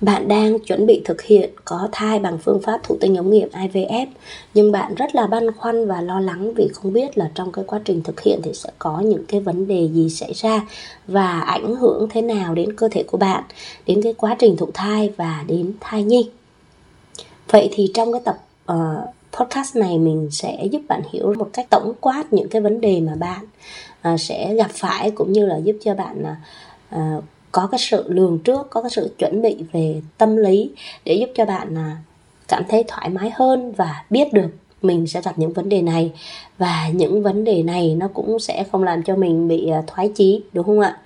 bạn đang chuẩn bị thực hiện có thai bằng phương pháp thụ tinh ống nghiệm IVF nhưng bạn rất là băn khoăn và lo lắng vì không biết là trong cái quá trình thực hiện thì sẽ có những cái vấn đề gì xảy ra và ảnh hưởng thế nào đến cơ thể của bạn, đến cái quá trình thụ thai và đến thai nhi. Vậy thì trong cái tập uh, podcast này mình sẽ giúp bạn hiểu một cách tổng quát những cái vấn đề mà bạn uh, sẽ gặp phải cũng như là giúp cho bạn uh, có cái sự lường trước, có cái sự chuẩn bị về tâm lý để giúp cho bạn là cảm thấy thoải mái hơn và biết được mình sẽ gặp những vấn đề này. Và những vấn đề này nó cũng sẽ không làm cho mình bị à, thoái chí, đúng không ạ?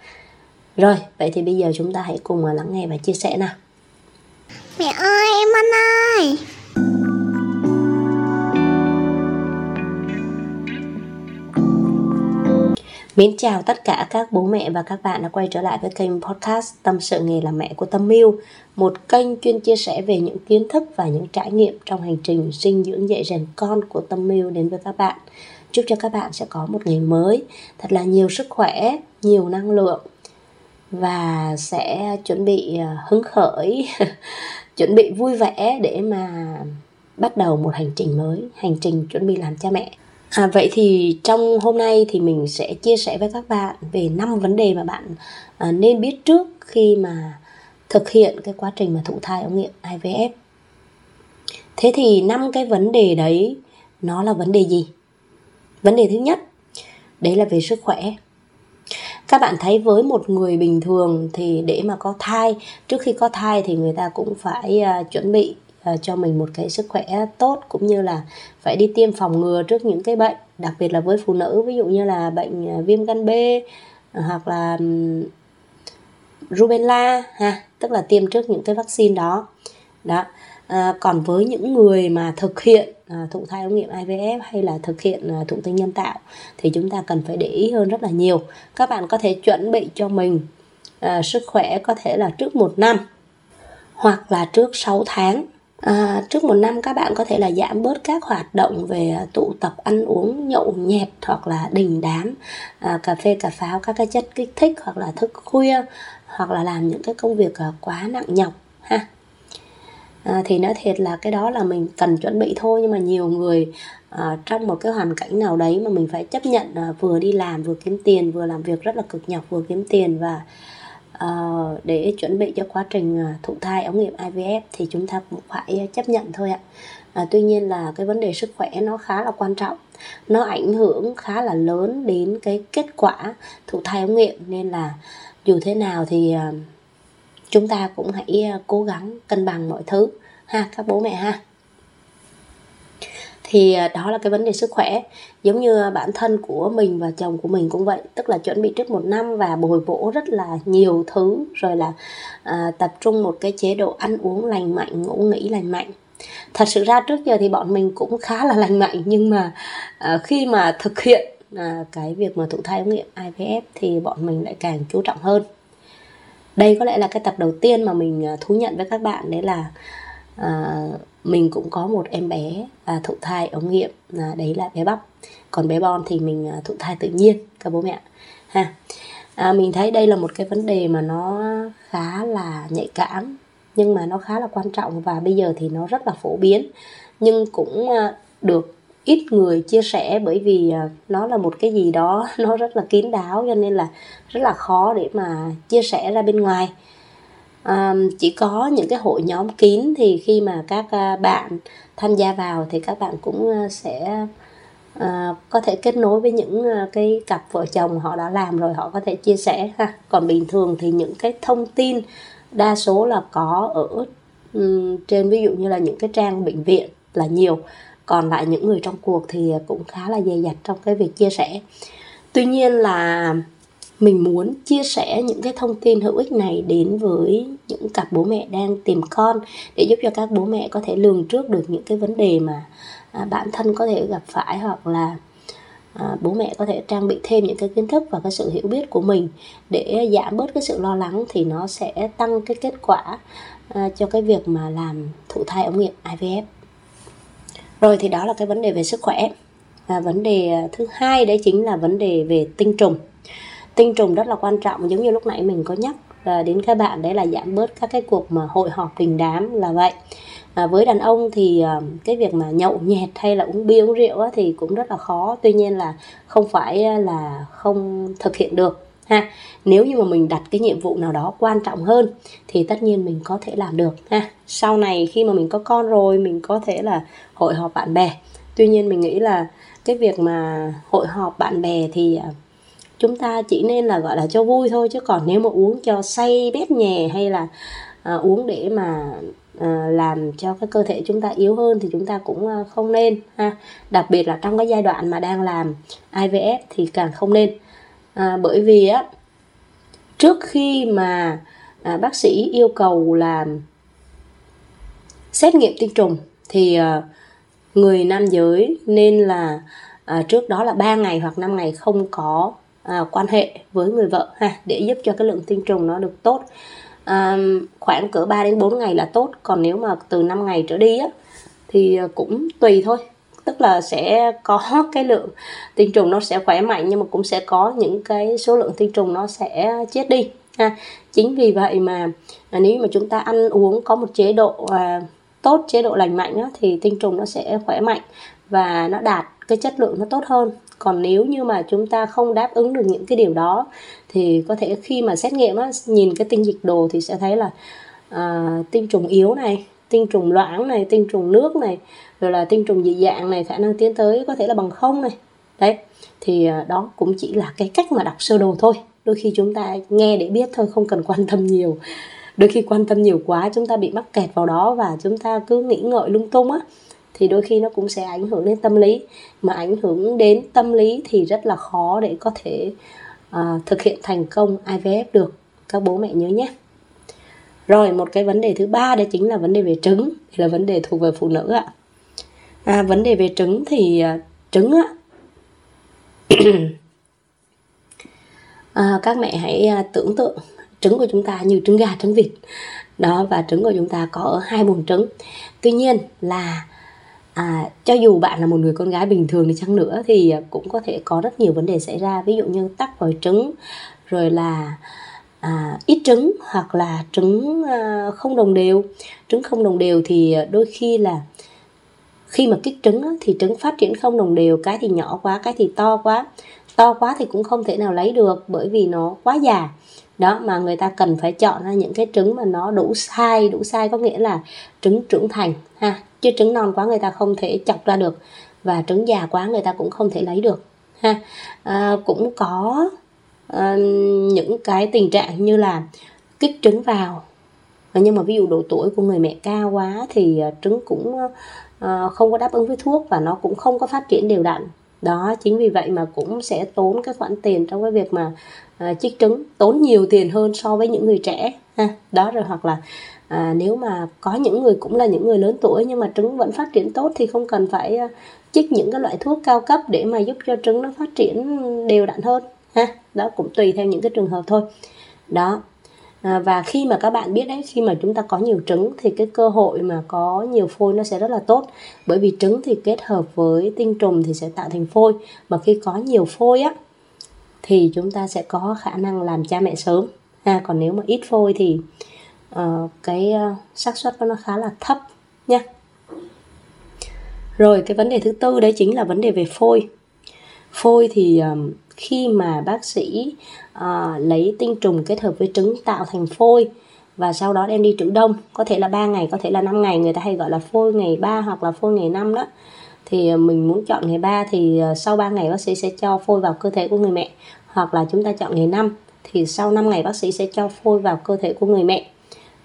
Rồi, vậy thì bây giờ chúng ta hãy cùng à, lắng nghe và chia sẻ nào. Mẹ ơi, em ăn ơi Mến chào tất cả các bố mẹ và các bạn đã quay trở lại với kênh podcast Tâm sự nghề làm mẹ của Tâm Miu Một kênh chuyên chia sẻ về những kiến thức và những trải nghiệm trong hành trình sinh dưỡng dạy rèn con của Tâm Miu đến với các bạn. Chúc cho các bạn sẽ có một ngày mới thật là nhiều sức khỏe, nhiều năng lượng Và sẽ chuẩn bị ờ, hứng khởi, chuẩn bị vui vẻ để mà bắt đầu một hành trình mới Hành trình chuẩn bị làm cha mẹ. À, vậy thì trong hôm nay thì mình sẽ chia sẻ với các bạn về năm vấn đề mà bạn à, nên biết trước khi mà thực hiện cái quá trình mà thụ thai ống nghiệm IVF. Thế thì năm cái vấn đề đấy nó là vấn đề gì? Vấn đề thứ nhất, đấy là về sức khỏe. Các bạn thấy với một người bình thường thì để mà có thai, trước khi có thai thì người ta cũng phải uh, chuẩn bị uh, cho mình một cái sức khỏe tốt cũng như là phải đi tiêm phòng ngừa trước những cái bệnh đặc biệt là với phụ nữ ví dụ như là bệnh ờ, viêm gan B ờ, hoặc là rubella ha tức là tiêm trước những cái vaccine đó. Đó à, còn với những người mà thực hiện à, thụ thai ống nghiệm IVF hay là thực hiện à, thụ tinh nhân tạo thì chúng ta cần phải để ý hơn rất là nhiều. Các bạn có thể chuẩn bị cho mình à, sức khỏe có thể là trước một năm hoặc là trước 6 tháng. À, trước một năm các bạn có thể là giảm bớt các hoạt động về tụ tập ăn uống nhậu nhẹt hoặc là đình đám à, cà phê cà pháo các cái chất kích thích hoặc là thức khuya hoặc là làm những cái công việc à, quá nặng nhọc ha. À, thì nói thiệt là cái đó là mình cần chuẩn bị thôi nhưng mà nhiều người à, trong một cái hoàn cảnh nào đấy mà mình phải chấp nhận à, vừa đi làm vừa kiếm tiền vừa làm việc rất là cực nhọc vừa kiếm tiền và uh, để chuẩn bị cho quá trình à, thụ thai ống nghiệm IVF thì chúng ta cũng phải à, chấp nhận thôi ạ. À, tuy nhiên là cái vấn đề sức khỏe nó khá là quan trọng nó ảnh hưởng khá là lớn đến cái kết quả thụ thai ống nghiệm nên là dù thế nào thì uh, chúng ta cũng hãy cố gắng cân bằng mọi thứ ha các bố mẹ ha thì à, đó là cái vấn đề sức khỏe. Giống như à, bản thân của mình và chồng của mình cũng vậy tức là chuẩn bị trước một năm và bồi bổ rất là nhiều thứ rồi là à, tập trung một cái chế độ ăn uống lành mạnh ngủ nghỉ lành mạnh. Thật sự ra trước giờ thì bọn mình cũng khá là lành mạnh nhưng mà à, khi mà thực hiện à, cái việc mà thụ thai ống nghiệm IVF thì bọn mình lại càng chú trọng hơn. Đây có lẽ là cái tập đầu tiên mà mình à, thú nhận với các bạn đấy là à, mình cũng có một em bé à, thụ thai ống nghiệm à, đấy là bé bắp. Còn bé bon thì mình à, thụ thai tự nhiên các bố mẹ ha. À, mình thấy đây là một cái vấn đề mà nó khá là nhạy cảm nhưng mà nó khá là quan trọng và bây giờ thì nó rất là phổ biến nhưng cũng à, được ít người chia sẻ bởi vì à, nó là một cái gì đó nó rất là kín đáo cho nên là rất là khó để mà chia sẻ ra bên ngoài à, chỉ có những cái hội nhóm kín thì khi mà các ờ, bạn tham gia vào thì các bạn cũng ờ, sẽ à, có thể kết nối với những cái cặp vợ chồng họ đã làm rồi họ có thể chia sẻ ha. Còn bình thường thì những cái thông tin đa số là có ở um, trên ví dụ như là những cái trang bệnh viện là nhiều còn lại những người trong cuộc thì cũng khá là dày dặt trong cái việc chia sẻ. Tuy nhiên là mình muốn chia sẻ những cái thông tin hữu ích này đến với những cặp bố mẹ đang tìm con để giúp cho các bố mẹ có thể lường trước được những cái vấn đề mà à, bản thân có thể gặp phải hoặc là à, bố mẹ có thể trang bị thêm những cái kiến thức và cái sự hiểu biết của mình. Để giảm bớt cái sự lo lắng thì nó sẽ tăng cái kết quả à, cho cái việc mà làm thụ thai ống nghiệm IVF rồi thì đó là cái vấn đề về sức khỏe. Và vấn đề à, thứ hai đấy chính là vấn đề về tinh trùng tinh trùng rất là quan trọng giống như lúc nãy mình có nhắc à, đến các bạn đấy là giảm bớt các cái cuộc mà hội họp đình đám là vậy. À, với đàn ông thì à, cái việc mà nhậu nhẹt hay là uống bia uống rượu á, thì cũng rất là khó tuy nhiên là không phải à, là không thực hiện được ha. Nếu như mà mình đặt cái nhiệm vụ nào đó quan trọng hơn thì tất nhiên mình có thể làm được ha. Sau này khi mà mình có con rồi mình có thể là hội họp bạn bè. Tuy nhiên mình nghĩ là cái việc mà hội họp bạn bè thì à, chúng ta chỉ nên là gọi là cho vui thôi chứ còn nếu mà uống cho say bét nhè hay là à, uống để mà à, làm cho cái cơ thể chúng ta yếu hơn thì chúng ta cũng à, không nên ha. Đặc biệt là trong cái giai đoạn mà đang làm IVF thì càng không nên. À, bởi vì á trước khi mà à, bác sĩ yêu cầu làm xét nghiệm tinh trùng thì à, người nam giới nên là à, trước đó là 3 ngày hoặc 5 ngày không có à, quan hệ với người vợ ha để giúp cho cái lượng tinh trùng nó được tốt. À, khoảng cỡ 3 đến 4 ngày là tốt còn nếu mà từ 5 ngày trở đi á thì à, cũng tùy thôi. Tức là sẽ có cái lượng tinh trùng nó sẽ khỏe mạnh nhưng mà cũng sẽ có những cái số lượng tinh trùng nó sẽ chết đi ha. Chính vì vậy mà à, nếu mà chúng ta ăn uống có một chế độ à, tốt chế độ lành mạnh á, thì tinh trùng nó sẽ khỏe mạnh và nó đạt cái chất lượng nó tốt hơn còn nếu như mà chúng ta không đáp ứng được những cái điều đó thì có thể khi mà xét nghiệm á, nhìn cái tinh dịch đồ thì sẽ thấy là à, tinh trùng yếu này tinh trùng loãng này tinh trùng nước này rồi là tinh trùng dị dạng này khả năng tiến tới có thể là bằng không này. Đấy thì à, đó cũng chỉ là cái cách mà đọc sơ đồ thôi. Đôi khi chúng ta nghe để biết thôi không cần quan tâm nhiều. Đôi khi quan tâm nhiều quá chúng ta bị mắc kẹt vào đó và chúng ta cứ nghĩ ngợi lung tung á thì đôi khi nó cũng sẽ ảnh hưởng đến tâm lý. Mà ảnh hưởng đến tâm lý thì rất là khó để có thể uh, thực hiện thành công IVF được. Các bố mẹ nhớ nhé. Rồi một cái vấn đề thứ ba đấy chính là vấn đề về trứng. Thì là vấn đề thuộc về phụ nữ ạ. À, vấn đề về trứng thì uh, trứng á à, các mẹ hãy uh, tưởng tượng trứng của chúng ta như trứng gà trứng vịt. Đó và trứng của chúng ta có ở hai buồng trứng. Tuy nhiên là à, cho dù bạn là một người con gái bình thường đi chăng nữa thì cũng có thể có rất nhiều vấn đề xảy ra. Ví dụ như tắc vòi trứng rồi là à, ít trứng hoặc là trứng à, không đồng đều. Trứng không đồng đều thì đôi khi là khi mà kích trứng thì trứng phát triển không đồng đều cái thì nhỏ quá cái thì to quá. To quá thì cũng không thể nào lấy được bởi vì nó quá già. Đó mà người ta cần phải chọn ra những cái trứng mà nó đủ size đủ size có nghĩa là trứng trưởng thành ha chứ trứng non quá người ta không thể chọc ra được. Và trứng già quá người ta cũng không thể lấy được ha. À, cũng có à, những cái tình trạng như là kích trứng vào. Nhưng mà ví dụ độ tuổi của người mẹ cao quá thì à, trứng cũng à, không có đáp ứng với thuốc và nó cũng không có phát triển đều đặn. Đó chính vì vậy mà cũng sẽ tốn cái khoản tiền trong cái việc mà à, chích trứng tốn nhiều tiền hơn so với những người trẻ ha. Đó rồi hoặc là à, nếu mà có những người cũng là những người lớn tuổi nhưng mà trứng vẫn phát triển tốt thì không cần phải uh, chích những cái loại thuốc cao cấp để mà giúp cho trứng nó phát triển đều đặn hơn ha? Đó cũng tùy theo những cái trường hợp thôi. Đó. À, và khi mà các bạn biết đấy khi mà chúng ta có nhiều trứng thì cái cơ hội mà có nhiều phôi nó sẽ rất là tốt. Bởi vì trứng thì kết hợp với tinh trùng thì sẽ tạo thành phôi. Mà khi có nhiều phôi á thì chúng ta sẽ có khả năng làm cha mẹ sớm. Ha còn nếu mà ít phôi thì uh, cái uh, xác suất nó khá là thấp nha rồi cái vấn đề thứ tư đấy chính là vấn đề về phôi. Phôi thì um, khi mà bác sĩ uh, lấy tinh trùng kết hợp với trứng tạo thành phôi và sau đó đem đi trữ đông có thể là 3 ngày có thể là 5 ngày người ta hay gọi là phôi ngày 3 hoặc là phôi ngày 5 đó thì mình muốn chọn ngày 3 thì sau 3 ngày bác sĩ sẽ cho phôi vào cơ thể của người mẹ hoặc là chúng ta chọn ngày 5 thì sau 5 ngày bác sĩ sẽ cho phôi vào cơ thể của người mẹ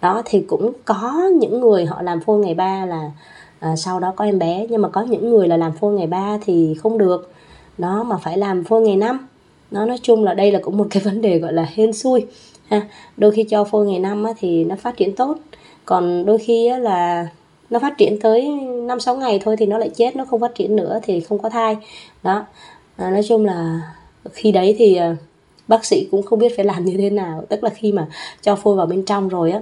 đó thì cũng có những người họ làm phôi ngày 3 là à, sau đó có em bé. Nhưng mà có những người là làm phôi ngày 3 thì không được. Đó mà phải làm phôi ngày 5 nó nói chung là đây là cũng một cái vấn đề gọi là hên xui ha. Đôi khi cho phôi ngày 5 á, thì nó phát triển tốt. Còn đôi khi á, là nó phát triển tới năm sáu ngày thôi thì nó lại chết nó không phát triển nữa thì không có thai. Đó à, nói chung là khi đấy thì à, bác sĩ cũng không biết phải làm như thế nào. Tức là khi mà cho phôi vào bên trong rồi á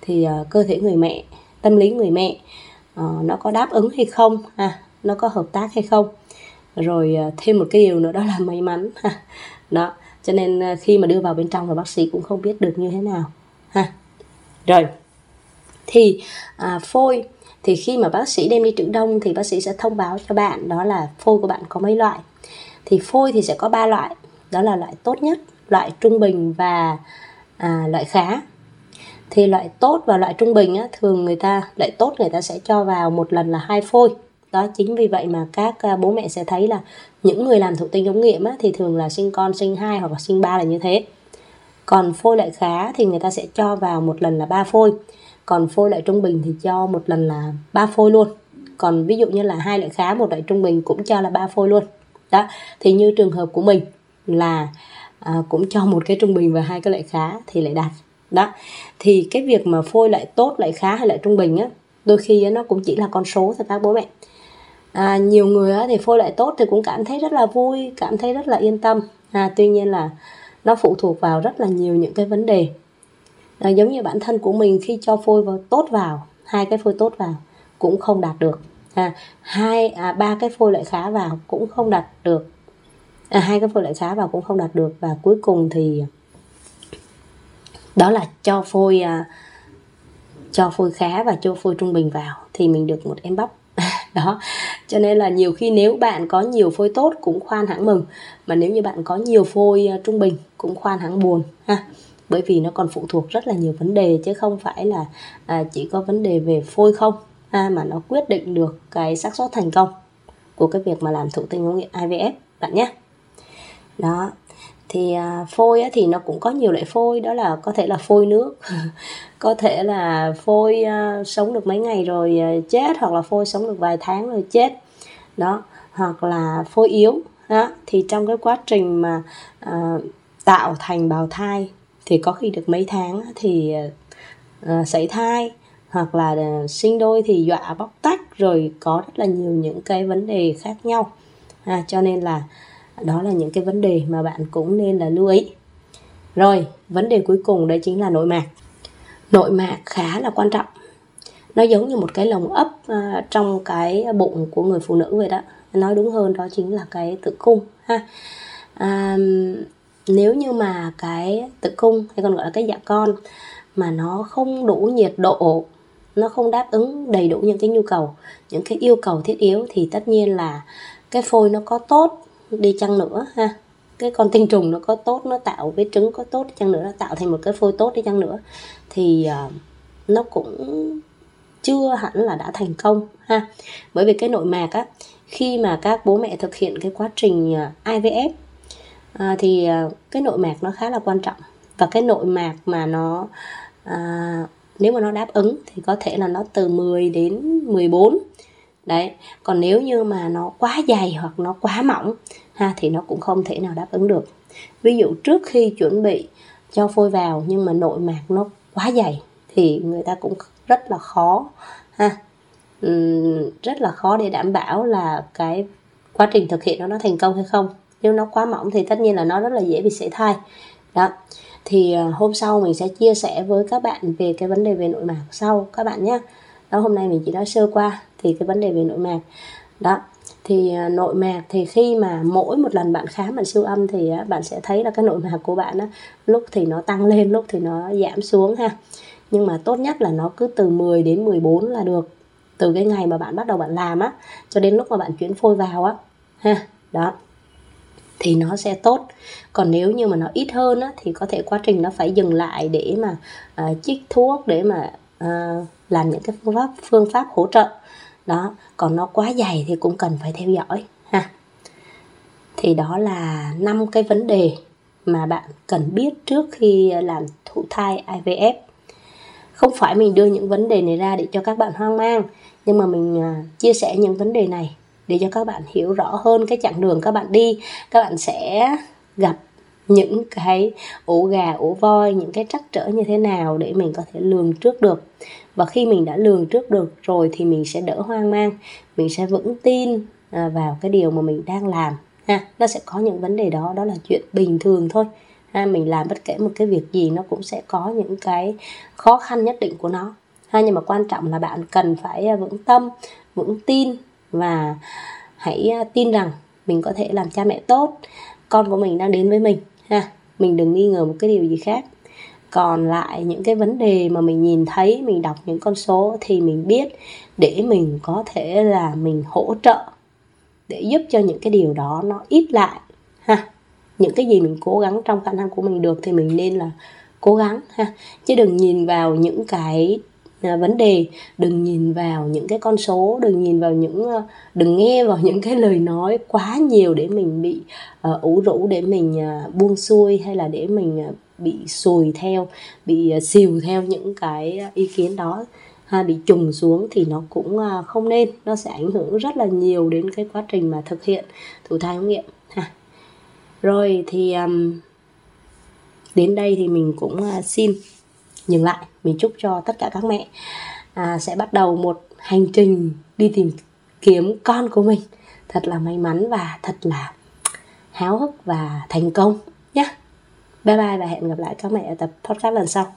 thì uh, cơ thể người mẹ tâm lý người mẹ uh, nó có đáp ứng hay không ha nó có hợp tác hay không. Rồi uh, thêm một cái điều nữa đó là may mắn ha. Đó cho nên uh, khi mà đưa vào bên trong rồi bác sĩ cũng không biết được như thế nào ha. Rồi thì à, phôi thì khi mà bác sĩ đem đi trữ đông thì bác sĩ sẽ thông báo cho bạn đó là phôi của bạn có mấy loại. Thì phôi thì sẽ có ba loại đó là loại tốt nhất loại trung bình và à, loại khá. Thì loại tốt và loại trung bình á, thường người ta loại tốt người ta sẽ cho vào một lần là hai phôi. Đó chính vì vậy mà các à, bố mẹ sẽ thấy là những người làm thụ tinh ống nghiệm á, thì thường là sinh con sinh hai hoặc là sinh ba là như thế. Còn phôi loại khá thì người ta sẽ cho vào một lần là ba phôi. Còn phôi loại trung bình thì cho một lần là ba phôi luôn. Còn ví dụ như là hai loại khá một loại trung bình cũng cho là ba phôi luôn. Đó thì như trường hợp của mình là à, cũng cho một cái trung bình và hai cái loại khá thì lại đạt. Đó. Thì cái việc mà phôi lại tốt lại khá hay lại trung bình á đôi khi á, nó cũng chỉ là con số thôi các bố mẹ. À, nhiều người á, thì phôi lại tốt thì cũng cảm thấy rất là vui cảm thấy rất là yên tâm. À, tuy nhiên là nó phụ thuộc vào rất là nhiều những cái vấn đề. À, giống như bản thân của mình khi cho phôi vào tốt vào hai cái phôi tốt vào cũng không đạt được. À, hai à, ba cái phôi lại khá vào cũng không đạt được à, hai cái phôi lại khá và cũng không đạt được. Và cuối cùng thì đó là cho phôi à, cho phôi khá và cho phôi trung bình vào thì mình được một em bắp. Đó. Cho nên là nhiều khi nếu bạn có nhiều phôi tốt cũng khoan hẳn mừng mà nếu như bạn có nhiều phôi à, trung bình cũng khoan hẳn buồn ha. Bởi vì nó còn phụ thuộc rất là nhiều vấn đề chứ không phải là à, chỉ có vấn đề về phôi không ha, mà nó quyết định được cái xác suất thành công của cái việc mà làm thụ tinh ống nghiệm IVF bạn nhé đó. Thì à, phôi á, thì nó cũng có nhiều loại phôi đó là có thể là phôi nước có thể là phôi à, sống được mấy ngày rồi à, chết hoặc là phôi sống được vài tháng rồi chết. Đó. Hoặc là phôi yếu. Đó. Thì trong cái quá trình mà à, tạo thành bào thai thì có khi được mấy tháng thì à, sảy thai hoặc là à, sinh đôi thì dọa bóc tách rồi có rất là nhiều những cái vấn đề khác nhau. À, cho nên là đó là những cái vấn đề mà bạn cũng nên là lưu ý. Rồi vấn đề cuối cùng đấy chính là nội mạc. Nội mạc khá là quan trọng. Nó giống như một cái lồng ấp uh, trong cái bụng của người phụ nữ vậy đó. Nói đúng hơn đó chính là cái tử cung ha. À, nếu như mà cái tử cung hay còn gọi là cái dạ con mà nó không đủ nhiệt độ nó không đáp ứng đầy đủ những cái nhu cầu những cái yêu cầu thiết yếu thì tất nhiên là cái phôi nó có tốt đi chăng nữa ha. Cái con tinh trùng nó có tốt nó tạo cái trứng có tốt đi chăng nữa nó tạo thành một cái phôi tốt đi chăng nữa. Thì uh, nó cũng chưa hẳn là đã thành công ha. Bởi vì cái nội mạc á khi mà các bố mẹ thực hiện cái quá trình à, IVF à, thì uh, cái nội mạc nó khá là quan trọng. Và cái nội mạc mà nó à, nếu mà nó đáp ứng thì có thể là nó từ 10 đến 14 đấy còn nếu như mà nó quá dày hoặc nó quá mỏng ha thì nó cũng không thể nào đáp ứng được. Ví dụ trước khi chuẩn bị cho phôi vào nhưng mà nội mạc nó quá dày thì người ta cũng rất là khó ha. Uhm, rất là khó để đảm bảo là cái quá trình thực hiện nó nó thành công hay không. Nếu nó quá mỏng thì tất nhiên là nó rất là dễ bị sảy thai. Đó thì ờ, hôm sau mình sẽ chia sẻ với các bạn về cái vấn đề về nội mạc sau các bạn nhé đó hôm nay mình chỉ nói sơ qua thì cái vấn đề về nội mạc. Đó thì à, nội mạc thì khi mà mỗi một lần bạn khám bạn siêu âm thì bạn sẽ thấy là cái nội mạc của bạn á, lúc thì nó tăng lên lúc thì nó giảm xuống ha. Nhưng mà tốt nhất là nó cứ từ 10 đến 14 là được. Từ cái ngày mà bạn bắt đầu bạn làm á cho đến lúc mà bạn chuyển phôi vào á ha. Đó thì nó sẽ tốt. Còn nếu như mà nó ít hơn á, thì có thể quá trình nó phải dừng lại để mà uh, chích thuốc để mà uh, làm những cái phương pháp phương pháp hỗ trợ. Đó còn nó quá dày thì cũng cần phải theo dõi ha. Thì đó là năm cái vấn đề mà bạn cần biết trước khi làm thụ thai IVF không phải mình đưa những vấn đề này ra để cho các bạn hoang mang nhưng mà mình ờ, chia sẻ những vấn đề này để cho các bạn hiểu rõ hơn cái chặng đường các bạn đi. Các bạn sẽ gặp những cái ổ gà ổ voi, những cái trắc trở như thế nào để mình có thể lường trước được. Và khi mình đã lường trước được rồi thì mình sẽ đỡ hoang mang, mình sẽ vững tin à, vào cái điều mà mình đang làm. Ha, nó sẽ có những vấn đề đó đó là chuyện bình thường thôi. Ha, mình làm bất kể một cái việc gì nó cũng sẽ có những cái khó khăn nhất định của nó. Ha, nhưng mà quan trọng là bạn cần phải à, vững tâm, vững tin và hãy à, tin rằng mình có thể làm cha mẹ tốt. Con của mình đang đến với mình ha, mình đừng nghi ngờ một cái điều gì khác. Còn lại những cái vấn đề mà mình nhìn thấy, mình đọc những con số thì mình biết để mình có thể là mình hỗ trợ để giúp cho những cái điều đó nó ít lại, ha. Những cái gì mình cố gắng trong khả năng của mình được thì mình nên là cố gắng, ha. Chứ đừng nhìn vào những cái À, vấn đề. Đừng nhìn vào những cái con số đừng nhìn vào những ờ, đừng nghe vào những cái lời nói quá nhiều để mình bị uh, ủ rũ để mình uh, buông xuôi hay là để mình uh, bị sùi theo bị uh, xìu theo những cái ý kiến đó. Ha bị trùng xuống thì nó cũng uh, không nên. Nó sẽ ảnh hưởng rất là nhiều đến cái quá trình mà thực hiện thụ thai ống nghiệm. Ha. Rồi thì um, đến đây thì mình cũng uh, xin dừng lại mình chúc cho tất cả các mẹ à, sẽ bắt đầu một hành trình đi tìm kiếm con của mình. Thật là may mắn và thật là háo hức và thành công nhé bye bye và hẹn gặp lại các mẹ ở tập podcast lần sau.